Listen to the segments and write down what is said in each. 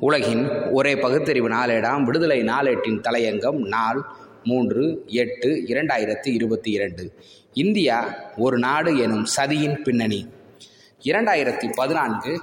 உலகின் ஒரே பகுத்தறிவு நாளேடாம். விடுதலை நாளேட்டின் தலையங்கம் நாள் மூன்று எட்டு இரண்டாயிரத்தி இருபத்தி இரண்டு. இந்தியா ஒரு நாடு எனும் சதியின் பின்னணி. இரண்டாயிரத்தி பதினான்கு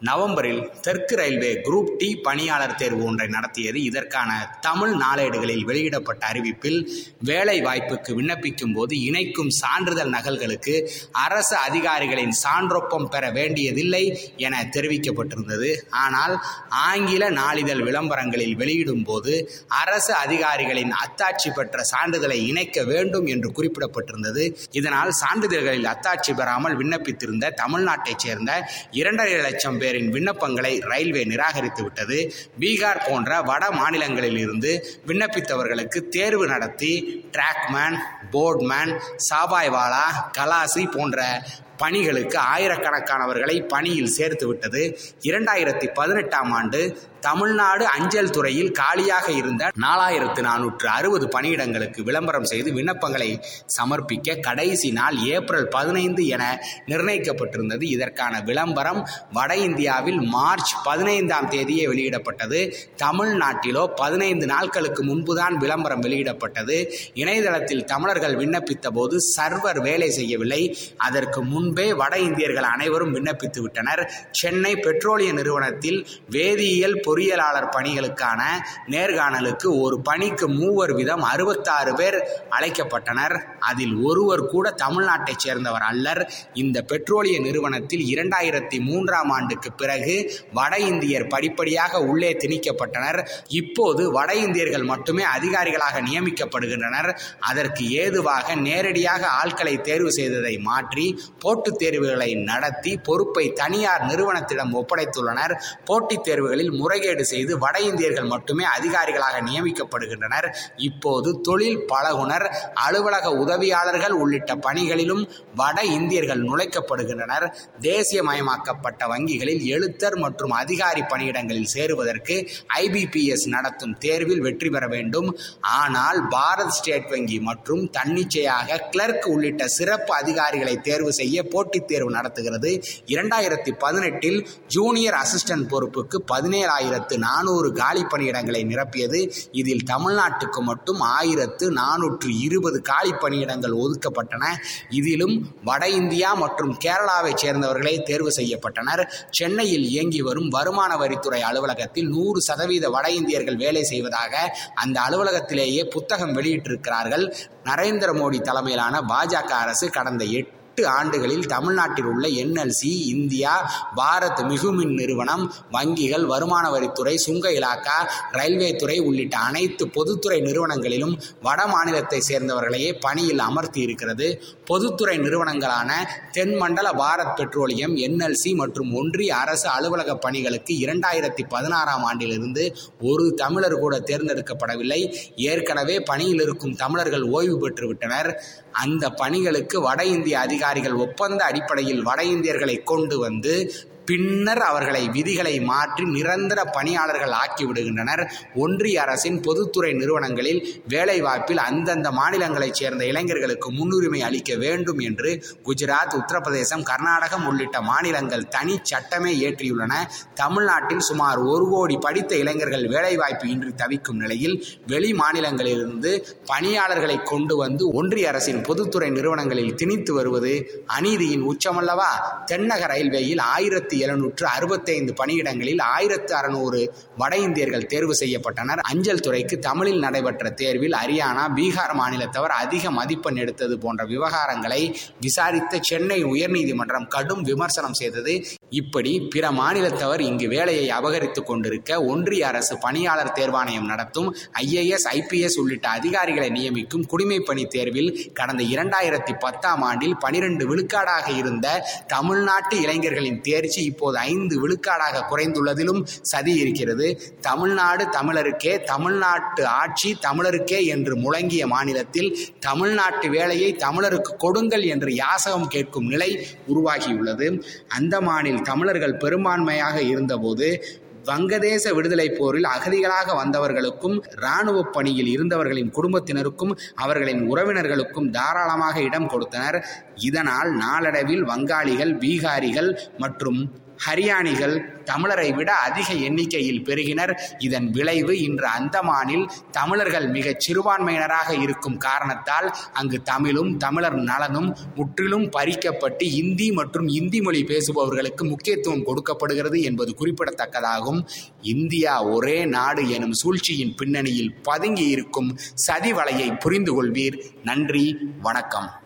நவம்பரில் தெற்கு ரயில்வே குரூப் டி பணியாளர் தேர்வு ஒன்றை நடத்தியது. இதற்கான தமிழ் நாளேடுகளில் வெளியிடப்பட்ட அறிவிப்பில் வேலை வாய்ப்புக்கு விண்ணப்பிக்கும் போது இணைக்கும் சான்றிதழ் நகல்களுக்கு அரசு அதிகாரிகளின் சான்றொப்பம் பெற வேண்டியதில்லை என தெரிவிக்கப்பட்டிருந்தது. ஆனால் ஆங்கில நாளிதழ் விளம்பரங்களில் வெளியிடும் போது அரசு அதிகாரிகளின் அத்தாட்சி பெற்ற சான்றிதழை இணைக்க வேண்டும் என்று குறிப்பிடப்பட்டிருந்தது. இதனால் சான்றிதழ்களில் அத்தாட்சி பெறாமல் விண்ணப்பித்திருந்த தமிழ்நாட்டைச் சேர்ந்த இரண்டரை லட்சம் பேரின் விண்ணப்பங்களை ரயில்வே நிராகரித்து விட்டது. பீகார் போன்ற வட மாநிலங்களிலிருந்து விண்ணப்பித்தவர்களுக்கு தேர்வு நடத்தி டிராக்மேன் போர்ட்மேன் சாபாய்வாலா கலாசி போன்ற பணிகளுக்கு ஆயிரக்கணக்கானவர்களை பணியில் சேர்த்து விட்டது. இரண்டாயிரத்தி பதினெட்டாம் ஆண்டு தமிழ்நாடு அஞ்சல் துறையில் காலியாக இருந்த நாலாயிரத்து நானூற்று அறுபது பணியிடங்களுக்கு விளம்பரம் செய்து விண்ணப்பங்களை சமர்ப்பிக்க கடைசி நாள் ஏப்ரல் பதினைந்து என நிர்ணயிக்கப்பட்டிருந்தது. இதற்கான விளம்பரம் வட இந்தியாவில் மார்ச் பதினைந்தாம் தேதியே வெளியிடப்பட்டது. தமிழ்நாட்டிலோ பதினைந்து நாட்களுக்கு முன்புதான் விளம்பரம் வெளியிடப்பட்டது. இணையதளத்தில் தமிழர்கள் விண்ணப்பித்த போது சர்வர் வேலை செய்யவில்லை. அதற்கு முன்பே வட இந்தியர்கள் அனைவரும் விண்ணப்பித்து விட்டனர். சென்னை பெட்ரோலிய நிறுவனத்தில் வேதியியல் பொறியியலாளர் பணிகளுக்கான நேர்காணலுக்கு ஒரு பணிக்கு மூவர் வீதம் அறுபத்தாறு பேர் அழைக்கப்பட்டனர். அதில் ஒருவர் கூட தமிழ்நாட்டைச் சேர்ந்தவர் அல்லர். இந்த பெட்ரோலிய நிறுவனத்தில் இரண்டாயிரத்தி மூன்றாம் ஆண்டுக்கு பிறகு வட இந்தியர் படிப்படியாக உள்ளே திணிக்கப்பட்டனர். இப்போது வட இந்தியர்கள் மட்டுமே அதிகாரிகளாக நியமிக்கப்படுகின்றனர். அதற்கு ஏ ஏதுவாக நேரடியாக ஆட்களை தேர்வு செய்ததை மாற்றி போட்டித் தேர்வுகளை நடத்தி பொறுப்பை தனியார் நிறுவனத்திடம் ஒப்படைத்துள்ளனர். போட்டித் தேர்வுகளில் முறைகேடு செய்து வட இந்தியர்கள் மட்டுமே அதிகாரிகளாக நியமிக்கப்படுகின்றனர். இப்போது தொழில் பழகுனர். அலுவலக உதவியாளர்கள் உள்ளிட்ட பணிகளிலும் வட இந்தியர்கள் நுழைக்கப்படுகின்றனர். தேசியமயமாக்கப்பட்ட வங்கிகளில் எழுத்தர் மற்றும் அதிகாரி பணியிடங்களில் சேருவதற்கு ஐபிபிஎஸ் நடத்தும் தேர்வில் வெற்றி பெற வேண்டும். ஆனால் பாரத் ஸ்டேட் வங்கி மற்றும் தன்னிச்சையாக கிளர்க் உள்ளிட்ட சிறப்பு அதிகாரிகளை தேர்வு செய்ய போட்டித் தேர்வு நடத்துகிறது. இரண்டாயிரத்தி பதினெட்டில் ஜூனியர் அசிஸ்டன்ட் பொறுப்புக்கு பதினேழாயிரத்து நானூறு காலி பணியிடங்களை நிரப்பியது. இதில் தமிழ்நாட்டுக்கு மட்டும் ஆயிரத்து நானூற்று இருபது காலி பணியிடங்கள் ஒதுக்கப்பட்டன. இதிலும் வட இந்தியா மற்றும் கேரளாவைச் சேர்ந்தவர்களே தேர்வு செய்யப்பட்டனர். சென்னையில் இயங்கி வரும் வருமான வரித்துறை அலுவலகத்தில் நூறு சதவீத வட இந்தியர்கள் வேலை செய்வதாக அந்த அலுவலகத்திலேயே புத்தகம் வெளியிட்டிருக்கிறார்கள். நரேந்திர மோடி தலைமையிலான பாஜக அரசு கடந்த எட்டு எட்டு ஆண்டுகளில் தமிழ்நாட்டில் உள்ள என்எல்சி இந்தியா பாரத் மிகுமின் நிறுவனம் வங்கிகள் வருமான வரித்துறை சுங்க இலாக்கா ரயில்வே துறை உள்ளிட்ட அனைத்து பொதுத்துறை நிறுவனங்களிலும் வட மாநிலத்தை சேர்ந்தவர்களையே பணியில் அமர்த்தி இருக்கிறது. பொதுத்துறை நிறுவனங்களான தென்மண்டல பாரத் பெட்ரோலியம் என்எல்சி மற்றும் ஒன்றிய அரசு அலுவலக பணிகளுக்கு இரண்டாயிரத்தி பதினாறாம் ஆண்டிலிருந்து ஒரு தமிழர் கூட தேர்ந்தெடுக்கப்படவில்லை. ஏற்கனவே பணியில் இருக்கும் தமிழர்கள் ஓய்வு பெற்றுவிட்டனர். அந்த பணிகளுக்கு வட இந்திய அதிகாரிகள் ஒப்பந்த அடிப்படையில் வட இந்தியர்களை கொண்டு வந்து பின்னர் அவர்களை விதிகளை மாற்றி நிரந்தர பணியாளர்கள் ஆக்கிவிடுகின்றனர் ஒன்றிய அரசின் பொதுத்துறை நிறுவனங்களில் வேலைவாய்ப்பில் அந்தந்த மாநிலங்களைச் சேர்ந்த இளைஞர்களுக்கு முன்னுரிமை அளிக்க வேண்டும் என்று குஜராத் உத்தரப்பிரதேசம் கர்நாடகம் உள்ளிட்ட மாநிலங்கள் தனி சட்டமே இயற்றியுள்ளன. தமிழ்நாட்டில் சுமார் ஒரு கோடி படித்த இளைஞர்கள் வேலைவாய்ப்பு இன்றி தவிக்கும் நிலையில் வெளி மாநிலங்களிலிருந்து பணியாளர்களை கொண்டு வந்து ஒன்றிய அரசின் பொதுத்துறை நிறுவனங்களில் திணித்து வருவது அநீதியின் உச்சமல்லவா? தென்னக ரயில்வேயில் ஆயிரத்தி எழுநூற்று அறுபத்தைந்து பணியிடங்களில் ஆயிரத்து அறுநூறு வட இந்தியர்கள் தேர்வு செய்யப்பட்டனர். அஞ்சல் துறைக்கு தமிழில் நடைபெற்ற தேர்வில் ஹரியானா பீகார் மாநிலத்தவர் அதிக மதிப்பெண் எடுத்தது போன்ற விவகாரங்களை விசாரித்த சென்னை உயர்நீதிமன்றம் கடும் விமர்சனம் செய்தது. இப்படி பிற மாநிலத்தவர் இங்கு வேலையை அபகரித்துக் கொண்டிருக்க ஒன்றிய அரசு பணியாளர் தேர்வாணையம் நடத்தும் ஐஏஎஸ் ஐபிஎஸ் உள்ளிட்ட அதிகாரிகளை நியமிக்கும் குடிமை பணி தேர்வில் கடந்த இரண்டாயிரத்தி பத்தாம் ஆண்டில் பனிரெண்டு விழுக்காடாக இருந்த தமிழ்நாட்டு இளைஞர்களின் தேர்ச்சி இப்போது ஐந்து விழுக்காடாக குறைந்துள்ளதிலும் சதி இருக்கிறது. தமிழ்நாடு தமிழருக்கே தமிழ்நாட்டு ஆட்சி தமிழருக்கே என்று முழங்கிய மாநிலத்தில் தமிழ்நாட்டு வேலையை தமிழருக்கு கொடுங்கள் என்று யாசகம் கேட்கும் நிலை உருவாகியுள்ளது. அந்தமானில் தமிழர்கள் பெரும்பான்மையாக இருந்தபோது வங்கதேச விடுதலை போரில் அகதிகளாக வந்தவர்களுக்கும் இராணுவ பணியில் இருந்தவர்களின் குடும்பத்தினருக்கும் அவர்களின் உறவினர்களுக்கும் தாராளமாக இடம் கொடுத்தனர். இதனால் நாளடைவில் வங்காளிகள் பீகாரிகள் மற்றும் ஹரியானிகள் தமிழரை விட அதிக எண்ணிக்கையில் பெருகினர் இதன் விளைவு இன்று அந்தமானில் தமிழர்கள் மிக சிறுபான்மையினராக இருக்கும் காரணத்தால் அங்கு தமிழும் தமிழர் நலனும் முற்றிலும் பறிக்கப்பட்டு இந்தி மற்றும் இந்தி மொழி பேசுபவர்களுக்கு முக்கியத்துவம் கொடுக்கப்படுகிறது என்பது குறிப்பிடத்தக்கதாகும். இந்தியா ஒரே நாடு எனும் சூழ்ச்சியின் பின்னணியில் பதுங்கி இருக்கும் சதி வலையை புரிந்து கொள்வீர் நன்றி வணக்கம்.